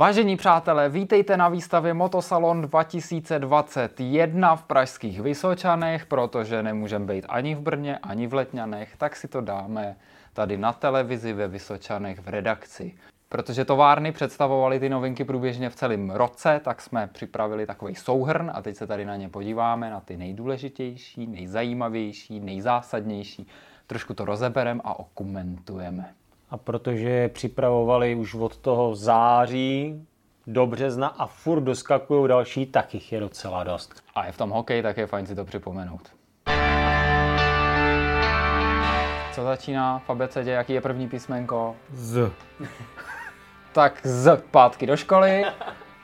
Vážení přátelé, vítejte na výstavě Motosalon 2021 v Pražských Vysočanech, protože nemůžeme být ani v Brně, ani v Letňanech, tak si to dáme tady na televizi ve Vysočanech v redakci. Protože továrny představovaly ty novinky průběžně v celém roce, tak jsme připravili takový souhrn a teď se tady na ně podíváme, na ty nejdůležitější, nejzajímavější, nejzásadnější. Trošku to rozeberem a okomentujeme. A protože připravovali už od toho září do března a furt doskakují další, tak jich je docela dost. A je v tom hokej, tak je fajn si to připomenout. Co začíná v abecedě? Jaký je první písmenko? Z. Tak z pátky do školy,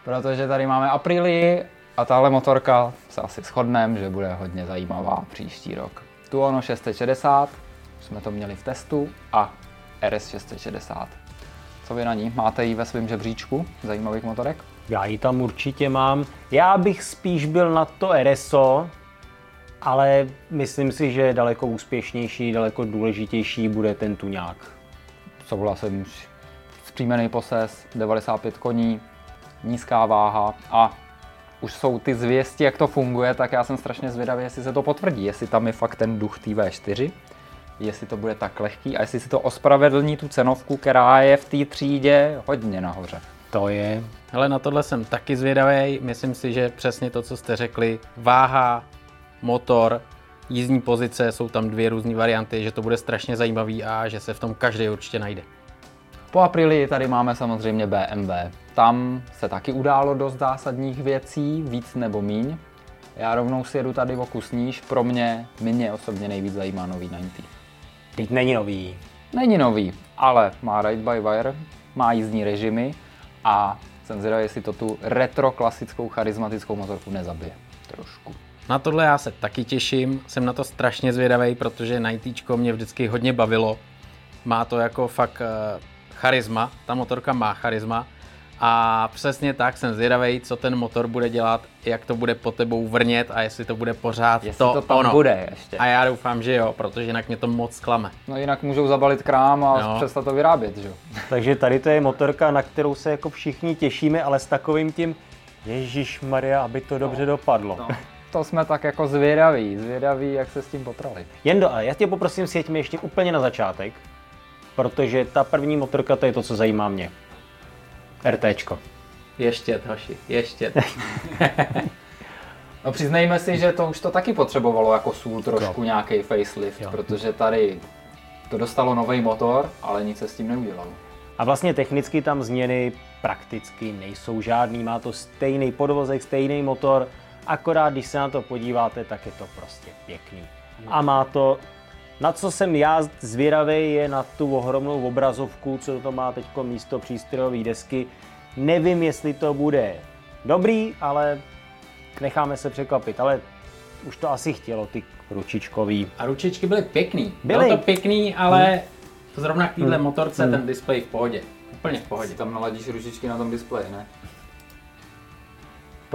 protože tady máme apríli a tahle motorka se asi shodneme, že bude hodně zajímavá příští rok. Tu ono 660, jsme to měli v testu a RS 660. Co vy na ní? Máte ji ve svém žebříčku zajímavých motorek? Já ji tam určitě mám. Já bych spíš byl na to RSO, ale myslím si, že daleko úspěšnější, daleko důležitější bude ten tuňák. Souhlasím, zpříjmený poses, 95 koní, nízká váha a už jsou ty zvěsti, jak to funguje, tak já jsem strašně zvědavý, jestli se to potvrdí, jestli tam je fakt ten duch té V4, jestli to bude tak lehký a jestli si to ospravedlní tu cenovku, která je v té třídě hodně nahoře. To je. Hele, na tohle jsem taky zvědavý. Myslím si, že přesně to, co jste řekli, váha, motor, jízdní pozice, jsou tam dvě různé varianty, že to bude strašně zajímavý a že se v tom každý určitě najde. Po apríli tady máme samozřejmě BMW. Tam se taky událo dost zásadních věcí, víc nebo míň. Já rovnou si jedu tady o kus níž, pro mě, mě osobně nejvíc zajímá nový 90. Teď není nový. Není nový, ale má ride by wire, má jízdní režimy a jsem zvědavý, jestli to tu retro klasickou charismatickou motorku nezabije. Trošku. Na tohle já se taky těším, jsem na to strašně zvědavý, protože Nightíčko mě vždycky hodně bavilo. Má to jako fakt uh, charisma, ta motorka má charisma a přesně tak jsem zvědavý, co ten motor bude dělat, jak to bude po tebou vrnět a jestli to bude pořád Jestli to, to tam ono. bude ještě. A já doufám, že jo, protože jinak mě to moc klame. No jinak můžou zabalit krám a No. přestat to vyrábět, že jo? Takže tady to je motorka, na kterou se jako všichni těšíme, ale s takovým tím Ježíš Maria, aby to dobře dopadlo. No. To jsme tak jako zvědaví, zvědaví, jak se s tím potrali. Jendo, a já tě poprosím, sjeďme ještě úplně na začátek, protože ta první motorka, to je to, co zajímá mě. RTčko. Ještě, hoši, ještě. No přiznejme si, že to už to taky potřebovalo jako sůl trošku nějaký facelift, Jo. protože tady to dostalo nový motor, ale nic se s tím neudělalo. A vlastně technicky tam změny prakticky nejsou žádný, má to stejný podvozek, stejný motor, akorát když se na to podíváte, tak je to prostě pěkný. A má to, na co jsem já zvědavý, je na tu ohromnou obrazovku, co to má teď místo přístrojové desky. Nevím, jestli to bude dobrý, ale necháme se překvapit, ale už to asi chtělo ty ručičkový. A ručičky byly pěkný. Byly. Bylo to pěkný, ale zrovna k téhle motorce ten displej v pohodě. Úplně v pohodě. Tam naladíš ručičky na tom displeji, ne?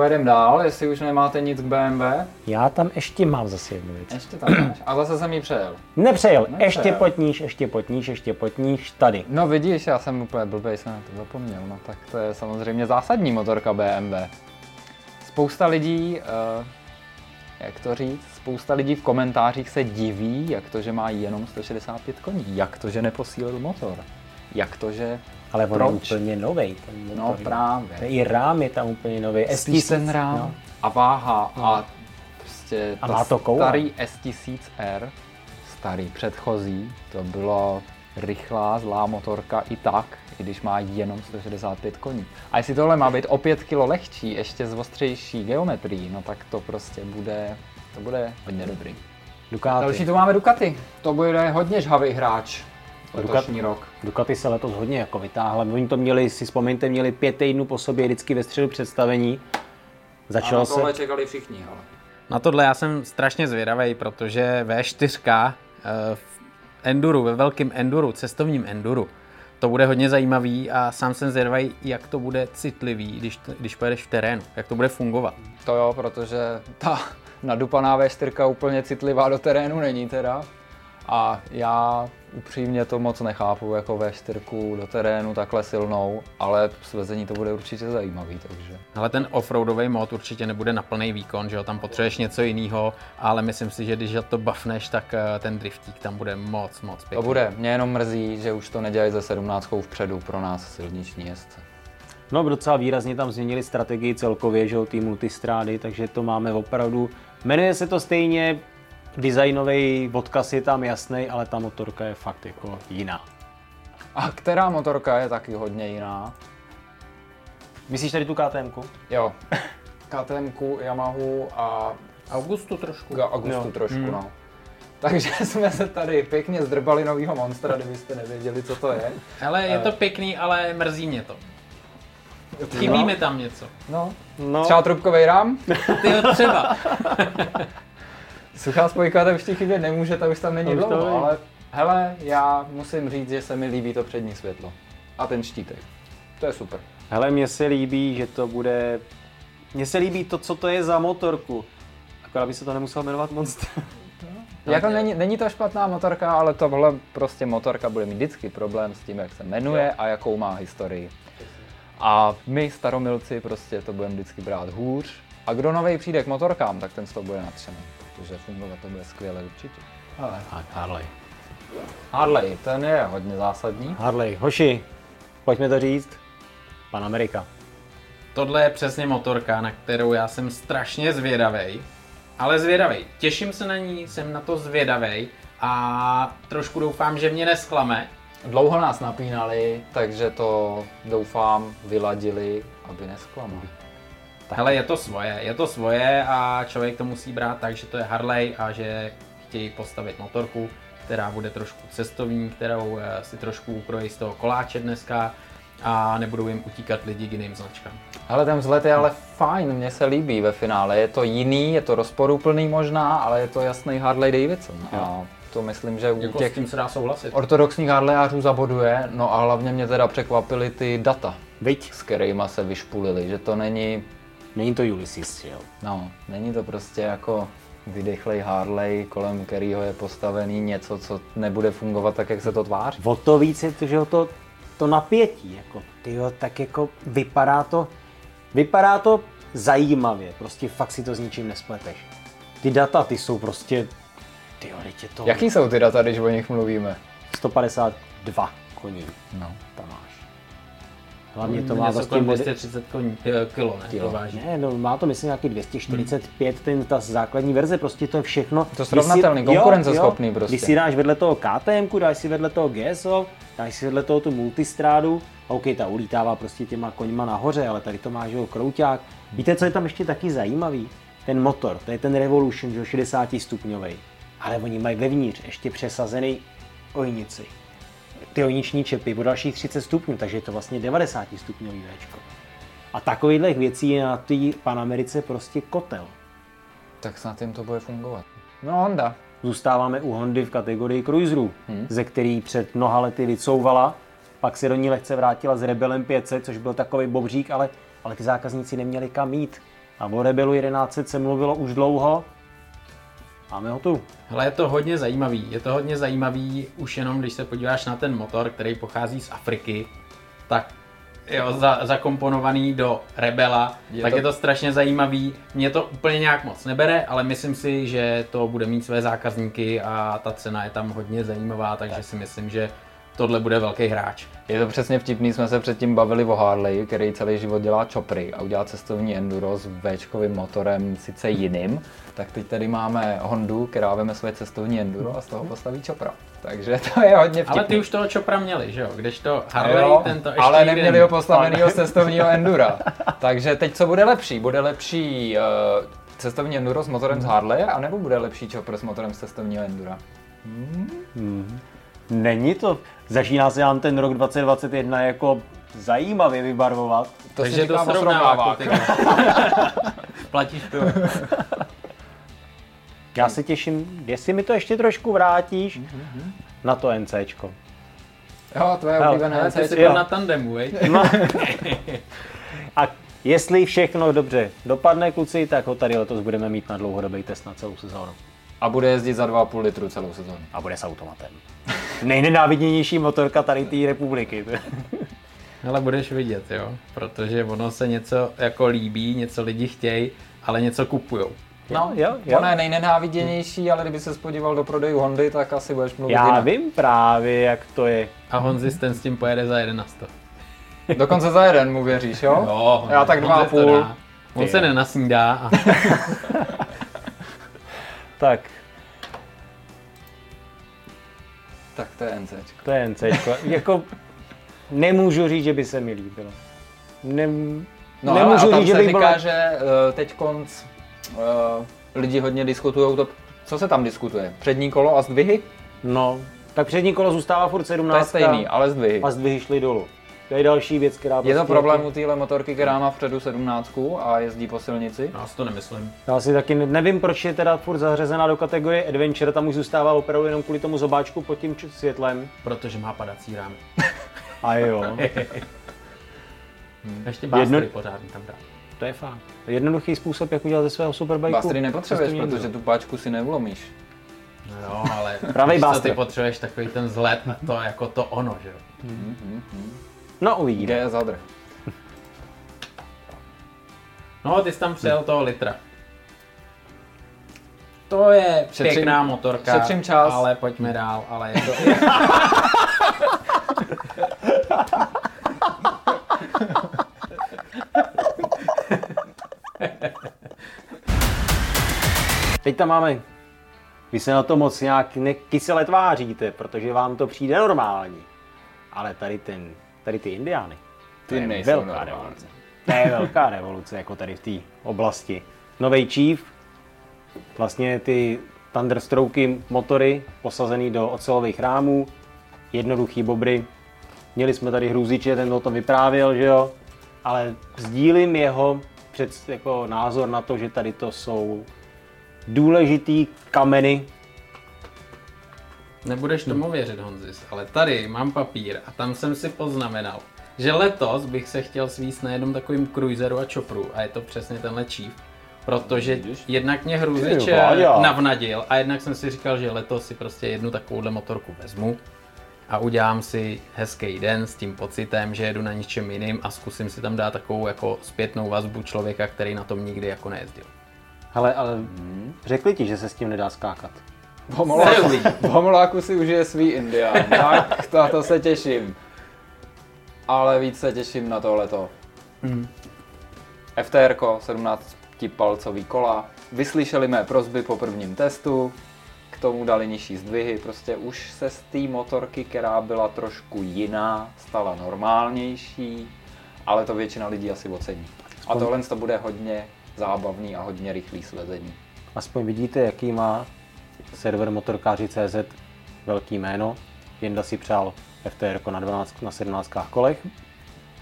Pojedeme dál, jestli už nemáte nic k BMW. Já tam ještě mám zase jednu věc. Ještě tam máš. A zase jsem ji přejel. Nepřejel, Nepřejel. ještě potníš, ještě potníš, ještě potníš, tady. No vidíš, já jsem úplně blbej, jsem na to zapomněl. No tak to je samozřejmě zásadní motorka BMW. Spousta lidí, uh, jak to říct, spousta lidí v komentářích se diví, jak to, že má jenom 165 koní, jak to, že neposílil motor, jak to, že... Ale on je Proč? úplně novej. Ten motor. No právě. To je I rám je tam úplně nový. Spíš ten rám No. a váha a prostě A má to starý S1000R, starý předchozí, to bylo rychlá, zlá motorka i tak, i když má jenom 165 koní. A jestli tohle má být o 5 kg lehčí, ještě s ostřejší geometrií, no tak to prostě bude, to bude hodně dobrý. Ducati. Další tu máme Ducati. To bude hodně žhavý hráč letošní rok. Ducati se letos hodně jako vytáhla. Oni to měli, si vzpomeňte, měli pět týdnů po sobě vždycky ve středu představení. Začalo se... čekali všichni, ale. Na tohle já jsem strašně zvědavý, protože V4 eh, v enduru, ve velkém enduru, cestovním enduru, to bude hodně zajímavý a sám jsem zvědavý, jak to bude citlivý, když, když pojedeš v terénu, jak to bude fungovat. To jo, protože ta nadupaná V4 úplně citlivá do terénu není teda. A já upřímně to moc nechápu jako ve 4 do terénu takhle silnou, ale svezení to bude určitě zajímavý, takže. Ale ten offroadový mod určitě nebude na plný výkon, že jo, tam potřebuješ něco jiného, ale myslím si, že když to buffneš, tak eh, ten driftík tam bude moc, moc pěkný. To bude. Mě jenom mrzí, že už to nedělají ze 17 vpředu pro nás silniční jezdce. No, docela výrazně tam změnili strategii celkově, že jo, ty multistrády, takže to máme opravdu. Jmenuje se to stejně, designový odkaz je tam jasný, ale ta motorka je fakt jako jiná. A která motorka je taky hodně jiná? Myslíš tady tu KTM? Jo. KTM, Yamahu a Augustu trošku. Ga- Augustu Jo. trošku, Hmm. no. Takže jsme se tady pěkně zdrbali novýho monstra, kdybyste nevěděli, co to je. Hele, je to pěkný, ale mrzí mě to. Chybí mi tam něco. No. No, Třeba trubkovej rám. Ty jo, třeba. Suchá spojka tam ještě chybět nemůže, ta už tam není To to dlouho, vím. ale hele, já musím říct, že se mi líbí to přední světlo. A ten štítek. To je super. hele, mně se líbí, že to bude... Mně se líbí to, co to je za motorku. Akorát by se to nemusel jmenovat Monster. Jako není, není to špatná motorka, ale tohle prostě motorka bude mít vždycky problém s tím, jak se jmenuje a jakou má historii. A my staromilci prostě to budeme vždycky brát hůř. A kdo novej přijde k motorkám, tak ten z toho bude nadšený, protože fungovat to bude skvěle určitě. Ale Tak, Harley. Harley, ten je hodně zásadní. Harley, hoši, pojďme to říct. Pan Amerika. Tohle je přesně motorka, na kterou já jsem strašně zvědavej. Ale zvědavej. Těším se na ní, jsem na to zvědavej a trošku doufám, že mě nesklame. Dlouho nás napínali, takže to doufám vyladili, aby nesklamali. Hele, je to svoje, je to svoje a člověk to musí brát tak, že to je Harley a že chtějí postavit motorku, která bude trošku cestovní, kterou eh, si trošku ukrojí z toho koláče dneska a nebudou jim utíkat lidi k jiným značkám. Hele, ten vzhled je ale fajn, mně se líbí ve finále. Je to jiný, je to rozporuplný možná, ale je to jasný Harley Davidson. A to myslím, že u Jako s těch tím se dá souhlasit. ortodoxních Harleyářů zaboduje, no a hlavně mě teda překvapily ty data, Viď? s kterými se vyšpulili, že to není, Není to Ulysses, jo. no, není to prostě jako vydechlej Harley, kolem kterého je postavený něco, co nebude fungovat tak, jak se to tváří. O to víc je to, že to, to napětí, jako, tyjo, tak jako vypadá to, vypadá to zajímavě, prostě fakt si to s ničím nespleteš. Ty data, ty jsou prostě, tyjo, teď je to Jaký jsou ty data, když o nich mluvíme? 152 koní, No. Máš. Hlavně to má vlastně kolem modi- 230 koní, eh, kilo, ne? Kilo. To váží. Ne, no, má to myslím nějaký 245, ten, ta základní verze, prostě to je všechno. To srovnatelný, si- konkurenceschopný jo, prostě. Když si dáš vedle toho KTM, dáš si vedle toho GSO, dáš si vedle toho tu multistrádu, OK, ta ulítává prostě těma koňma nahoře, ale tady to má, že jo, krouťák. Víte, co je tam ještě taky zajímavý? Ten motor, to je ten Revolution, že jo, 60 stupňový. Ale oni mají vevnitř ještě přesazený ojnici. Ty ojniční čepy o dalších 30 stupňů, takže je to vlastně 90 stupňový Včko. A takovýchhle věcí je na té Panamerice prostě kotel. Tak snad jim to bude fungovat. No Honda. Zůstáváme u Hondy v kategorii cruiserů, hmm. ze který před mnoha lety vycouvala, pak se do ní lehce vrátila s Rebelem 500, což byl takový bobřík, ale, ale ty zákazníci neměli kam jít. A o Rebelu 1100 se mluvilo už dlouho. Máme ho tu. Hele, je to hodně zajímavý. Je to hodně zajímavý už jenom, když se podíváš na ten motor, který pochází z Afriky, tak jo, za, zakomponovaný do Rebela, Je tak to- je to strašně zajímavý. Mě to úplně nějak moc nebere, ale myslím si, že to bude mít své zákazníky a ta cena je tam hodně zajímavá, takže si myslím, že tohle bude velký hráč. Je to přesně vtipný, jsme se předtím bavili o Harley, který celý život dělá chopry a udělá cestovní enduro s V motorem sice jiným, tak teď tady máme Hondu, která veme své cestovní enduro a z toho postaví chopra. Takže to je hodně vtipný. Ale ty už toho Chopra měli, že jo? Kdežto Harley, Jo, ten to ještě ale neměli neměl. ho postavenýho z cestovního endura. Takže teď co bude lepší? Bude lepší uh, cestovní enduro s motorem z Harley, anebo bude lepší chopper s motorem z cestovního endura? Není to, začíná se nám ten rok 2021 jako zajímavě vybarvovat. To Takže to srovnává. srovnávák. Platíš to. Já se těším, jestli mi to ještě trošku vrátíš na to NCčko. Jo, tvoje oblíbené ty NCčko. jsi byl na tandemu, vej? No. A jestli všechno dobře dopadne, kluci, tak ho tady letos budeme mít na dlouhodobý test na celou sezónu. A bude jezdit za 2,5 litru celou sezónu. A bude s automatem. Nejnenáviděnější motorka tady té republiky. Ale budeš vidět, jo, protože ono se něco jako líbí, něco lidi chtějí, ale něco kupujou. No, jo, jo. Ona je nejnenáviděnější, ale kdyby se podíval do prodejů Hondy, tak asi budeš mluvit Já jinak. vím právě, jak to je. A Honzi ten s tím pojede za 11. Dokonce za jeden mu věříš, jo? Jo, Já tak dva a půl. On se nenasnídá a Tak, Tak to je NC. to je NCčko. jako, nemůžu říct, že by se mi líbilo. Nem, No nemůžu a tam říct, že se bych říká, byla... že uh, teď konc uh, lidi hodně diskutují to, co se tam diskutuje? Přední kolo a zdvihy? No, tak přední kolo zůstává furt 17. To je stejný, ale zdvihy. A zdvihy šly dolů. To je další věc, která Je to prostě problém jako- u téhle motorky, která má vpředu 17 a jezdí po silnici? já si to nemyslím. Já si taky ne- nevím, proč je teda furt zařazená do kategorie Adventure, tam už zůstává opravdu jenom kvůli tomu zobáčku pod tím č- světlem. Protože má padací rámy. A jo, Ještě bástry Jedno- pořádný tam dá. to je fakt. Jednoduchý způsob, jak udělat ze svého superbajku. Bastry nepotřebuješ, protože tu páčku si neulomíš. No jo, ale Pravej víš co, ty potřebuješ takový ten vzhled a to jako to ono, že jo. No uvidíme. Je zadr? No, ty jsi tam přijel toho litra. To je Šetřím- pěkná motorka, šetřím čas. ale pojďme dál, ale je to... Teď tam máme, vy se na to moc nějak nekysele tváříte, protože vám to přijde normální. Ale tady ten, tady ty indiány, to Ty je nejsou velká normální. revoluce. To je velká revoluce, jako tady v té oblasti. Nový Chief, vlastně ty Thunderstroky motory posazený do ocelových rámů, jednoduchý bobry. Měli jsme tady Hrůziče, ten o tom vyprávěl, že jo? Ale sdílím jeho před, jako názor na to, že tady to jsou důležitý kameny. Nebudeš tomu věřit, Honzis, ale tady mám papír a tam jsem si poznamenal, že letos bych se chtěl svíst na jednom takovým cruiseru a čopru a je to přesně tenhle Chief. Protože jednak mě Váďa. navnadil a jednak jsem si říkal, že letos si prostě jednu takovouhle motorku vezmu a udělám si hezký den s tím pocitem, že jedu na ničem jiným a zkusím si tam dát takovou jako zpětnou vazbu člověka, který na tom nikdy jako nejezdil. Ale, ale řekli ti, že se s tím nedá skákat. V homoláku, v homoláku si užije svý indián, tak to, to se těším. Ale víc se těším na tohleto. FTR 17 palcový kola. Vyslyšeli mé prozby po prvním testu, k tomu dali nižší zdvihy, prostě už se z té motorky, která byla trošku jiná, stala normálnější, ale to většina lidí asi ocení. A tohle to bude hodně zábavný a hodně rychlý svezení. Aspoň vidíte, jaký má server motorkáři.cz velký jméno. Jenda si přál FTR na 12, na 17 kolech.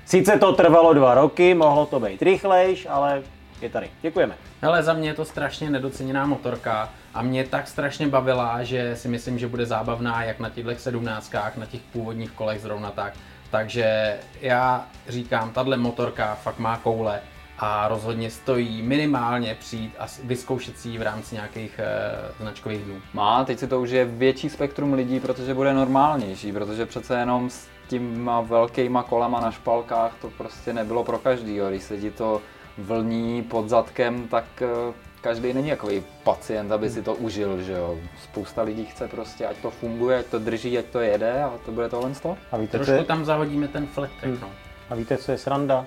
Sice to trvalo dva roky, mohlo to být rychlejš, ale je tady. Děkujeme. Hele, za mě je to strašně nedoceněná motorka a mě tak strašně bavila, že si myslím, že bude zábavná jak na těchto sedmnáctkách, na těch původních kolech zrovna tak. Takže já říkám, tahle motorka fakt má koule a rozhodně stojí minimálně přijít a vyzkoušet si ji v rámci nějakých e, značkových dnů. Má, teď si to už je větší spektrum lidí, protože bude normálnější, protože přece jenom s těma velkýma kolama na špalkách to prostě nebylo pro každýho. Když se ti to vlní pod zadkem, tak eh, každý není takový pacient, aby si to užil, že jo. Spousta lidí chce prostě, ať to funguje, ať to drží, ať to jede a to bude tohle z toho. A víte, co Trošku je, tam zahodíme ten flat track, no. a víte, co je sranda?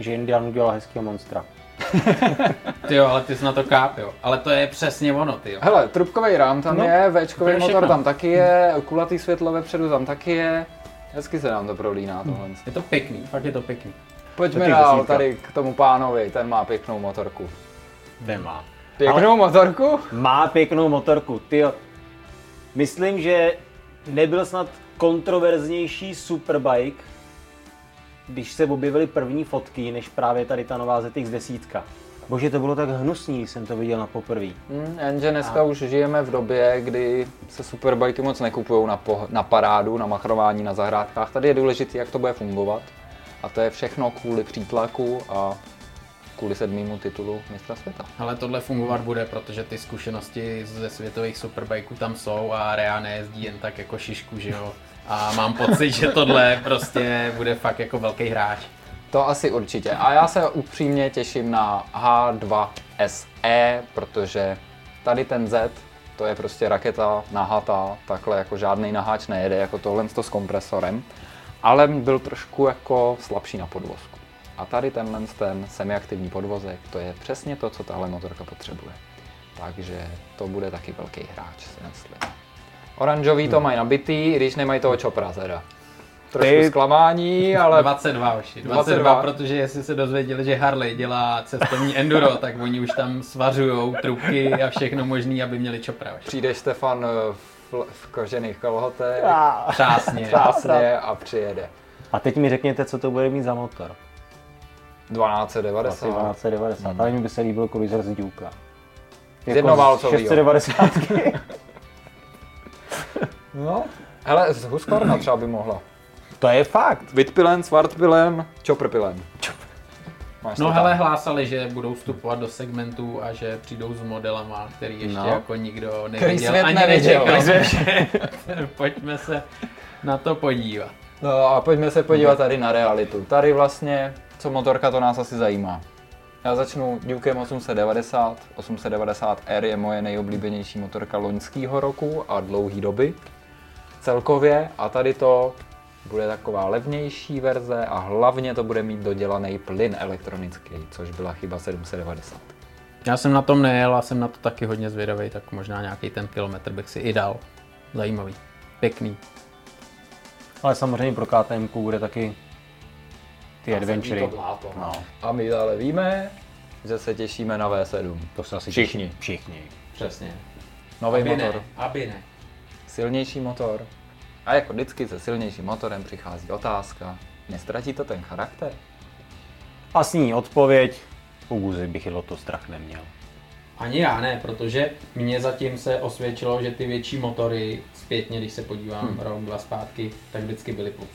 Že Indian udělal hezkého monstra. Ty jo, ale ty jsi na to káp, jo. Ale to je přesně ono, ty jo. Hele, trubkový rám tam No, je, Včkový to motor všechno. tam taky je, kulatý světlo vepředu tam taky je. Hezky se nám to prolíná tohle. Je to pěkný, fakt je to pěkný. Pojďme Taky dál tady k tomu pánovi, ten má pěknou motorku. Ten má. Pěknou motorku? Má pěknou motorku. Tyjo, myslím, že nebyl snad kontroverznější superbike, když se objevily první fotky, než právě tady ta nová ZX desítka. Bože, to bylo tak hnusný, když jsem to viděl na poprvé. Hmm, jenže dneska už žijeme v době, kdy se superbajky moc nekupují na, po, na parádu, na machrování na zahrádkách. Tady je důležité, jak to bude fungovat. A to je všechno kvůli přítlaku a kvůli sedmému titulu mistra světa. Ale tohle fungovat bude, protože ty zkušenosti ze světových superbikeů tam jsou a Rea nejezdí jen tak jako šišku, že jo. A mám pocit, že tohle prostě bude fakt jako velký hráč. To asi určitě. A já se upřímně těším na H2 SE, protože tady ten Z, to je prostě raketa nahatá, takhle jako žádný naháč nejede, jako tohle s kompresorem, ale byl trošku jako slabší na podvozku. A tady tenhle ten semiaktivní podvozek, to je přesně to, co tahle motorka potřebuje. Takže to bude taky velký hráč, si myslím. Oranžový to mají nabitý, i když nemají toho čopra teda. Trošku Ty- zklamání, ale 22 už. 22, 22. protože jestli se dozvěděli, že Harley dělá cestovní enduro, tak oni už tam svařujou trubky a všechno možné, aby měli čopra. už. přijde Stefan eh, v, v kožených kolhotech, A, Přásně. krásně a přijede. a teď mi řekněte, co to bude mít za motor. 1290. Asi 1290. Ale mi by se líbil kolizor z Duka. Jako Z jednoválcovýho. 690. No. Hele, z Husqvarna třeba by mohla. to je fakt. Vitpilen, Svartpilen, Chopperpilen. Máš No tam. hele, hlásali, že budou vstupovat do segmentu a že přijdou s modelama, který ještě No. jako nikdo neviděl ani neviděl. nečekal. Pojďme se na to podívat. No a pojďme se podívat tady na realitu. Tady vlastně, co motorka, to nás asi zajímá. Já začnu Dukem 890. 890R je moje nejoblíbenější motorka loňského roku a dlouhý doby celkově. A tady to bude taková levnější verze a hlavně to bude mít dodělaný plyn elektronický, což byla chyba 790. Já jsem na tom nejel a jsem na to taky hodně zvědavý, tak možná nějaký ten kilometr bych si i dal. Zajímavý. Pěkný. Ale samozřejmě pro KTM bude taky ty adventury. No. A my ale víme, že se těšíme na V7. To se asi Všichni. těší- Všichni. Přesně. Nový aby motor. ne, aby ne. Silnější motor. A jako vždycky se silnějším motorem přichází otázka, nestratí to ten charakter? A s ní odpověď, u Guzy bych o to strach neměl. Ani já ne, protože mně zatím se osvědčilo, že ty větší motory, zpětně, když se podívám hmm. rok, dva zpátky, tak vždycky byly plus.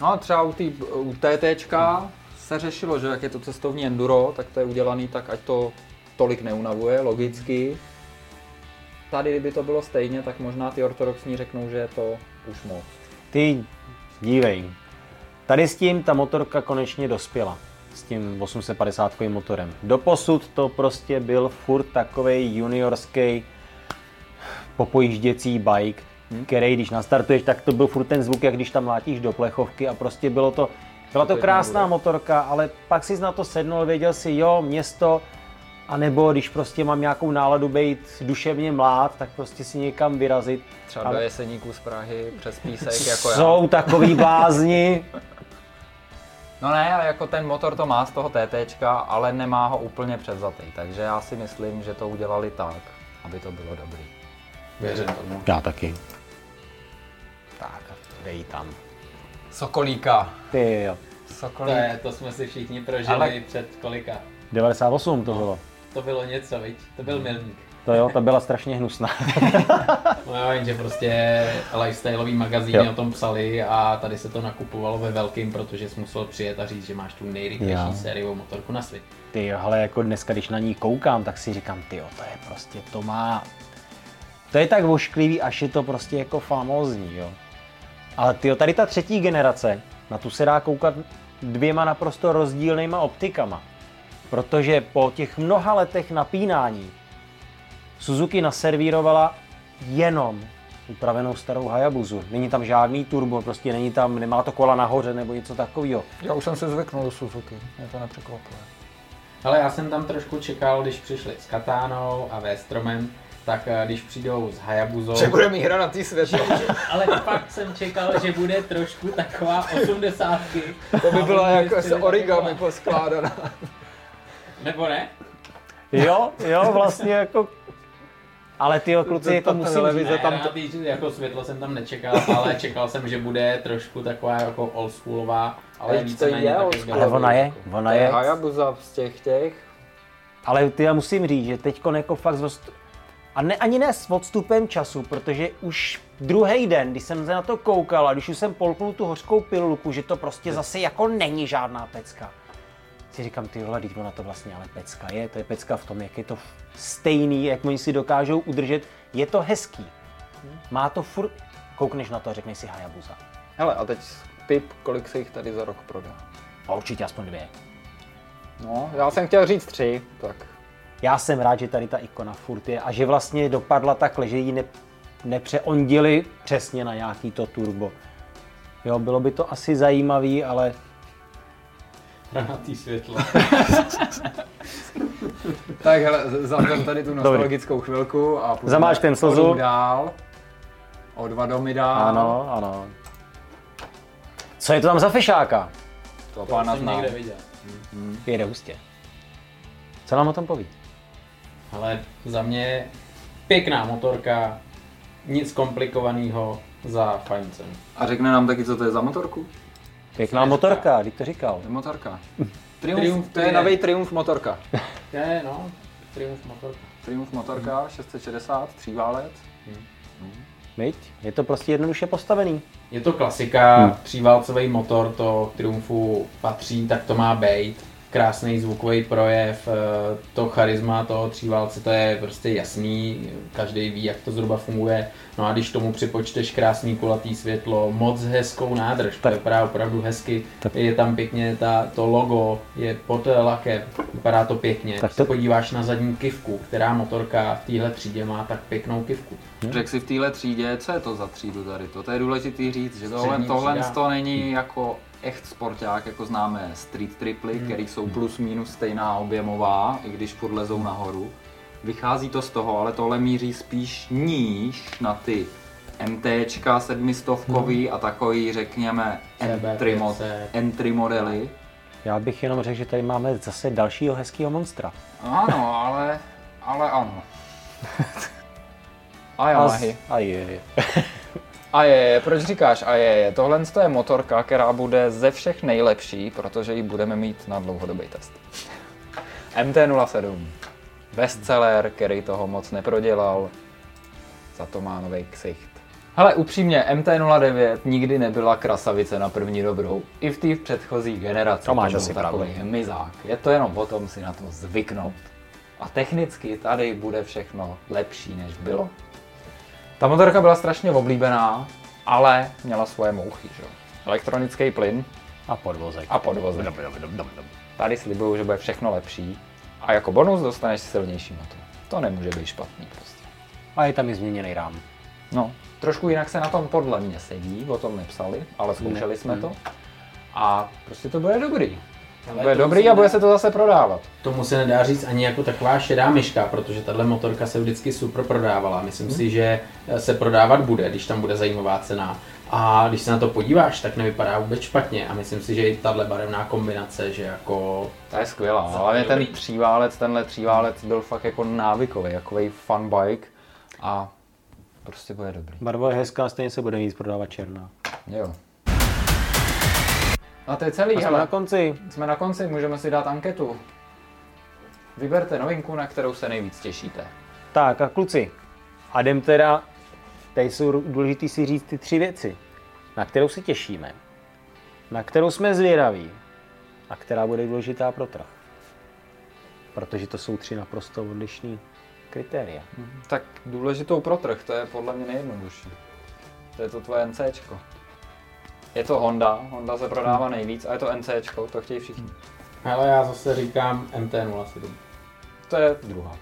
No a třeba u, tý, u TTčka se řešilo, že jak je to cestovní enduro, tak to je udělaný tak, ať to tolik neunavuje, logicky. Tady, kdyby to bylo stejně, tak možná ty ortodoxní řeknou, že je to už moc. Ty, dívej, tady s tím ta motorka konečně dospěla. S tím 850 motorem. Doposud to prostě byl furt takový juniorský popojížděcí bike, který když nastartuješ, tak to byl furt ten zvuk, jak když tam látíš do plechovky a prostě bylo to, byla to krásná motorka, ale pak si na to sednul, věděl si, jo, město, a nebo když prostě mám nějakou náladu být duševně mlád, tak prostě si někam vyrazit. Třeba Ale- do Jeseníků z Prahy přes písek jako já. Jsou takový blázni. No ne, ale jako ten motor to má z toho TTčka, ale nemá ho úplně převzatý, takže já si myslím, že to udělali tak, aby to bylo dobrý. Věřím tomu. Já taky. Tak, dej tam. Sokolíka. Ty jo. To, Sokolík. je, to jsme si všichni prožili Ale- před kolika. 98 to bylo. To bylo něco, viď? To byl milník. To jo, ta byla strašně hnusná. No já vím, že prostě lifestyleový magazíny Jo. o tom psali a tady se to nakupovalo ve velkým, protože jsi musel přijet a říct, že máš tu nejrychlejší Jo. sériovou motorku na světě. Ty jo, ale jako dneska, když na ní koukám, tak si říkám, ty jo, to je prostě, to má... To je tak vošklivý, až je to prostě jako famózní, jo. Ale ty tady ta třetí generace, na tu se dá koukat dvěma naprosto rozdílnýma optikama. Protože po těch mnoha letech napínání Suzuki naservírovala jenom upravenou starou Hayabusu. Není tam žádný turbo, prostě není tam, nemá to kola nahoře nebo něco takového. Já už jsem se zvyknul do Suzuki, mě to nepřekvapuje. Ale já jsem tam trošku čekal, když přišli s Katánou a Westromem, tak eh, když přijdou s Hayabuzou, Že bude mít hra na té světě. ale fakt jsem čekal, že bude trošku taková osmdesátky. To by bylo A jako se origami poskládaná. Nebo ne? Jo, jo, vlastně jako... Ale ty kluci, jako Ta musím televize tam Ne, tý, jako světlo jsem tam nečekal, ale čekal jsem, že bude trošku taková jako oldschoolová, ale Teď to je ale ona je, ona je. Hayabusa z těch těch. Ale ty já musím říct, že teď jako fakt odstu- a ne, ani ne s odstupem času, protože už druhý den, když jsem se na to koukal a když už jsem polknul tu hořkou pilulku, že to prostě zase jako není žádná pecka, si říkám, ty vole, teď ona to vlastně ale pecka je, to je pecka v tom, jak je to stejný, jak oni si dokážou udržet, je to hezký. Má to furt, koukneš na to a řekneš si Hayabusa. Hele, a teď tip, kolik se jich tady za rok prodá. A určitě aspoň dvě. No, já jsem chtěl říct tři, tak Já jsem rád, že tady ta ikona furt je a že vlastně dopadla takhle, že ji ne, nepřeondili přesně na nějaký to turbo. Jo, bylo by to asi zajímavý, ale Hranatý světlo. Tak hele, zavřem tady tu nostalgickou chvilku a půjdeme Zamáč ten slzu. dál. O dva domy dál. ano, ano. Co je to tam za fešáka? To To pána jsem znám. někde viděl. Jede hustě. Co nám o tom poví? Ale za mě pěkná motorka, nic komplikovaného za fajn cenu. A řekne nám taky, co to je za motorku? Pěkná motorka, když to říkal. To je motorka. Triumf, Triumf to je je- nový Triumf motorka. Je, no, Triumph motorka. Triumf motorka, 660, tříválec. Viď? Je to prostě jednoduše postavený. Je to klasika, hmm. tříválcový motor, to k Triumfu patří, tak to má být. Krásný zvukový projev, eh, to charisma toho tříválce, to je prostě jasný, každý ví, jak to zhruba funguje. No a když tomu připočteš krásný kulatý světlo, moc hezkou nádrž, to Tak. vypadá opravdu hezky, Tak. je tam pěkně ta, to logo, je pod lakem, vypadá to pěkně. Tak to- to... se podíváš na zadní kivku, která motorka v téhle třídě má tak pěknou kivku. Řekl si v téhle třídě, co je to za třídu tady? To, to je důležitý říct, že tohle, tohle to není jako echt sporták, jako známe street triply, Hmm. který jsou plus minus stejná objemová, i když furt lezou nahoru. Vychází to z toho, ale tohle míří spíš níž na ty MTčka sedmistovkový Hmm. a takový, řekněme, entry, mo- CB500. entry modely. Já bych jenom řekl, že tady máme zase dalšího hezkého monstra. Ano, ale, ale ano. A Yamahy. A je. A je, je, proč říkáš a je, je? Tohle je motorka, která bude ze všech nejlepší, protože ji budeme mít na dlouhodobý test. MT-07. Bestseller, který toho moc neprodělal, za to má nový ksicht. Hele, upřímně, MT-09 nikdy nebyla krasavice na první dobrou. I v té předchozí generaci To máš asi takový hmyzák. Je to jenom o tom si na to zvyknout. A technicky tady bude všechno lepší, než bylo. Ta motorka byla strašně oblíbená, ale měla svoje mouchy, že? Elektronický plyn A podvozek. a podvozek. Tady slibuju, že bude všechno lepší. A jako bonus dostaneš silnější motor. To nemůže být špatný prostě. A je tam i změněný rám. No, trošku jinak se na tom podle mě sedí, o tom nepsali, ale zkoušeli jsme to. A prostě to bude dobrý. Ale Bude to dobrý a bude se to zase prodávat. Tomu se nedá říct ani jako taková šedá myška, protože tahle motorka se vždycky super prodávala. Myslím Mhm. si, že se prodávat bude, když tam bude zajímavá cena. A když se na to podíváš, tak nevypadá vůbec špatně. A myslím si, že i tahle barevná kombinace, že jako To je skvělá. Hlavně ten dobrý. tříválec, tenhle tříválec byl fakt jako návykový, takový fun bike. A prostě bude dobrý. Barva je hezká, stejně se bude víc prodávat černá. Jo. A to je celý, A jsme hele. na konci. Jsme na konci, můžeme si dát anketu. Vyberte novinku, na kterou se nejvíc těšíte. Tak a kluci, a jdem teda, tady jsou důležité si říct ty tři věci, na kterou se těšíme, na kterou jsme zvědaví a která bude důležitá pro trh. Protože to jsou tři naprosto odlišné kritéria. Tak důležitou pro trh, to je podle mě nejjednodušší. To je to tvoje NCčko. Je to Honda, Honda se prodává nejvíc a je to NCčko, to chtějí všichni. Ale já zase říkám MT-07. To je druhá.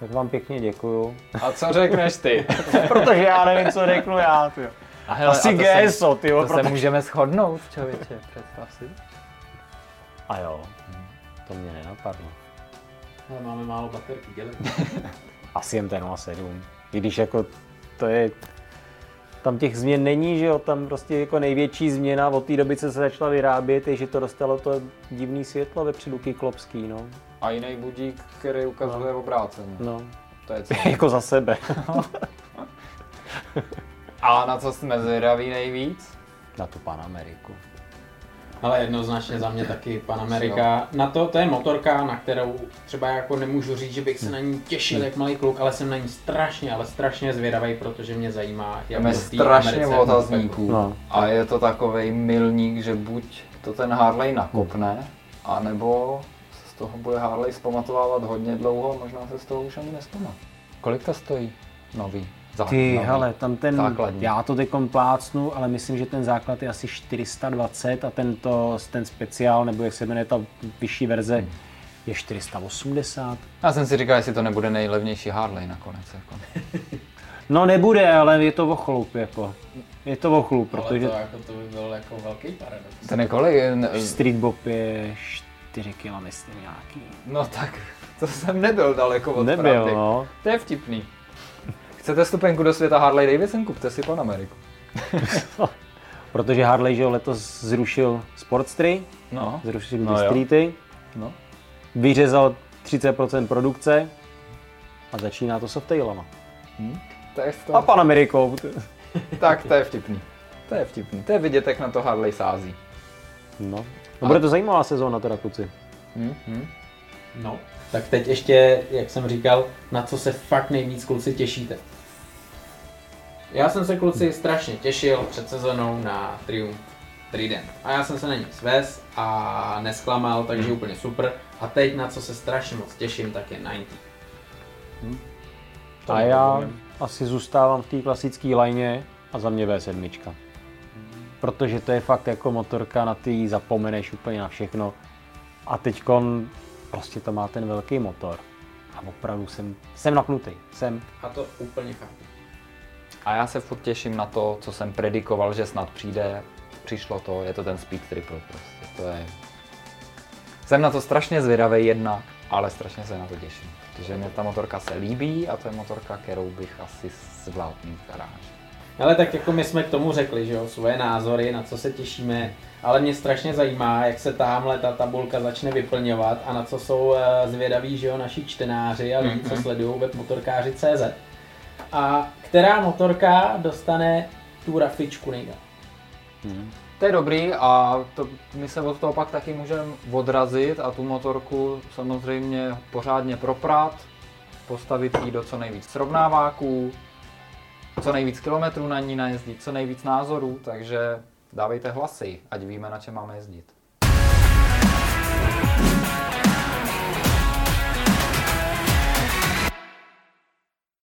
Tak vám pěkně děkuju. A co řekneš ty? Protože já nevím, co řeknu já. Ty. A hele, Asi a to se- GSO, ty To se protože... můžeme shodnout, člověče, představ si. A jo, to mě nenapadlo. Ale máme málo baterky, dělej. Asi MT-07. I když jako to je... Tam těch změn není, že jo, tam prostě jako největší změna od té doby, co se začala vyrábět, je, že to dostalo to divný světlo vepředu kyklopský, no. A jiný budík, který ukazuje obráceně. no. To je celé. jako za sebe. A na co jsme zvědaví nejvíc? Na tu Pan Ameriku. Ale jednoznačně za mě taky Pan Amerika. Na to, to je motorka, na kterou třeba jako nemůžu říct, že bych se na ní těšil jak malý kluk, ale jsem na ní strašně, ale strašně zvědavý, protože mě zajímá, jak té strašně otazníků. No. A je to takový milník, že buď to ten Harley nakopne, A nebo se z toho bude Harley zpamatovávat hodně dlouho, možná se z toho už ani nespamatuje. Kolik to stojí? Nový. Zá- Ty, nový. hele, tam ten, Základní. já to teď plácnu, ale myslím, že ten základ je asi 420 a tento, ten speciál, nebo jak se jmenuje ta vyšší verze, Hmm. je 480. Já jsem si říkal, jestli to nebude nejlevnější Harley nakonec. Jako. No nebude, ale je to o chlup, jako. Je to o chlup, protože Ale to, jako, to by byl jako velký paradox. Ten je kolik? Ne- Street Bob je 4 kg, myslím, nějaký. No tak, to jsem nebyl daleko od Nebyl, pravdy. no. To je vtipný. Chcete stupenku do světa Harley Davidson? Kupte si Pan Ameriku. Protože Harley, že jo, letos zrušil Sportstry, No, zrušil No. Streety, no. vyřezal 30% produkce a začíná to softailama. Hm? To je to... A Pan Amerikou. Tak, to je vtipný. To je vtipný. To je vidět, jak na to Harley sází. No. no bude to zajímavá sezóna teda, kluci. Hm? Hm? No, tak teď ještě, jak jsem říkal, na co se fakt nejvíc kluci těšíte. Já jsem se kluci strašně těšil před sezónou na Triumph Trident. A já jsem se na ní svez a nesklamal, takže Hmm. úplně super. A teď na co se strašně moc těším, tak je 90. To A já nepovím. asi zůstávám v té klasické lajně a za mě V7. Protože to je fakt jako motorka, na ty zapomeneš úplně na všechno. A teď prostě to má ten velký motor. A opravdu jsem, jsem napnutý. Jsem. A to úplně chápu. A já se furt těším na to, co jsem predikoval, že snad přijde. Přišlo to, je to ten Speed Triple prostě. To je... Jsem na to strašně zvědavý jedna, ale strašně se na to těším. Protože mě ta motorka se líbí a to je motorka, kterou bych asi zvládl v garáži. Ale tak jako my jsme k tomu řekli, že jo, svoje názory, na co se těšíme, ale mě strašně zajímá, jak se tamhle ta tabulka začne vyplňovat a na co jsou eh, zvědaví, že jo, naši čtenáři a lidi, co Mhm. sledují web motorkáři.cz. A která motorka dostane tu rafičku nejda? To je dobrý a to, my se od toho pak taky můžeme odrazit a tu motorku samozřejmě pořádně proprat, postavit ji do co nejvíc srovnáváků, co nejvíc kilometrů na ní najezdit, co nejvíc názorů, takže dávejte hlasy, ať víme, na čem máme jezdit.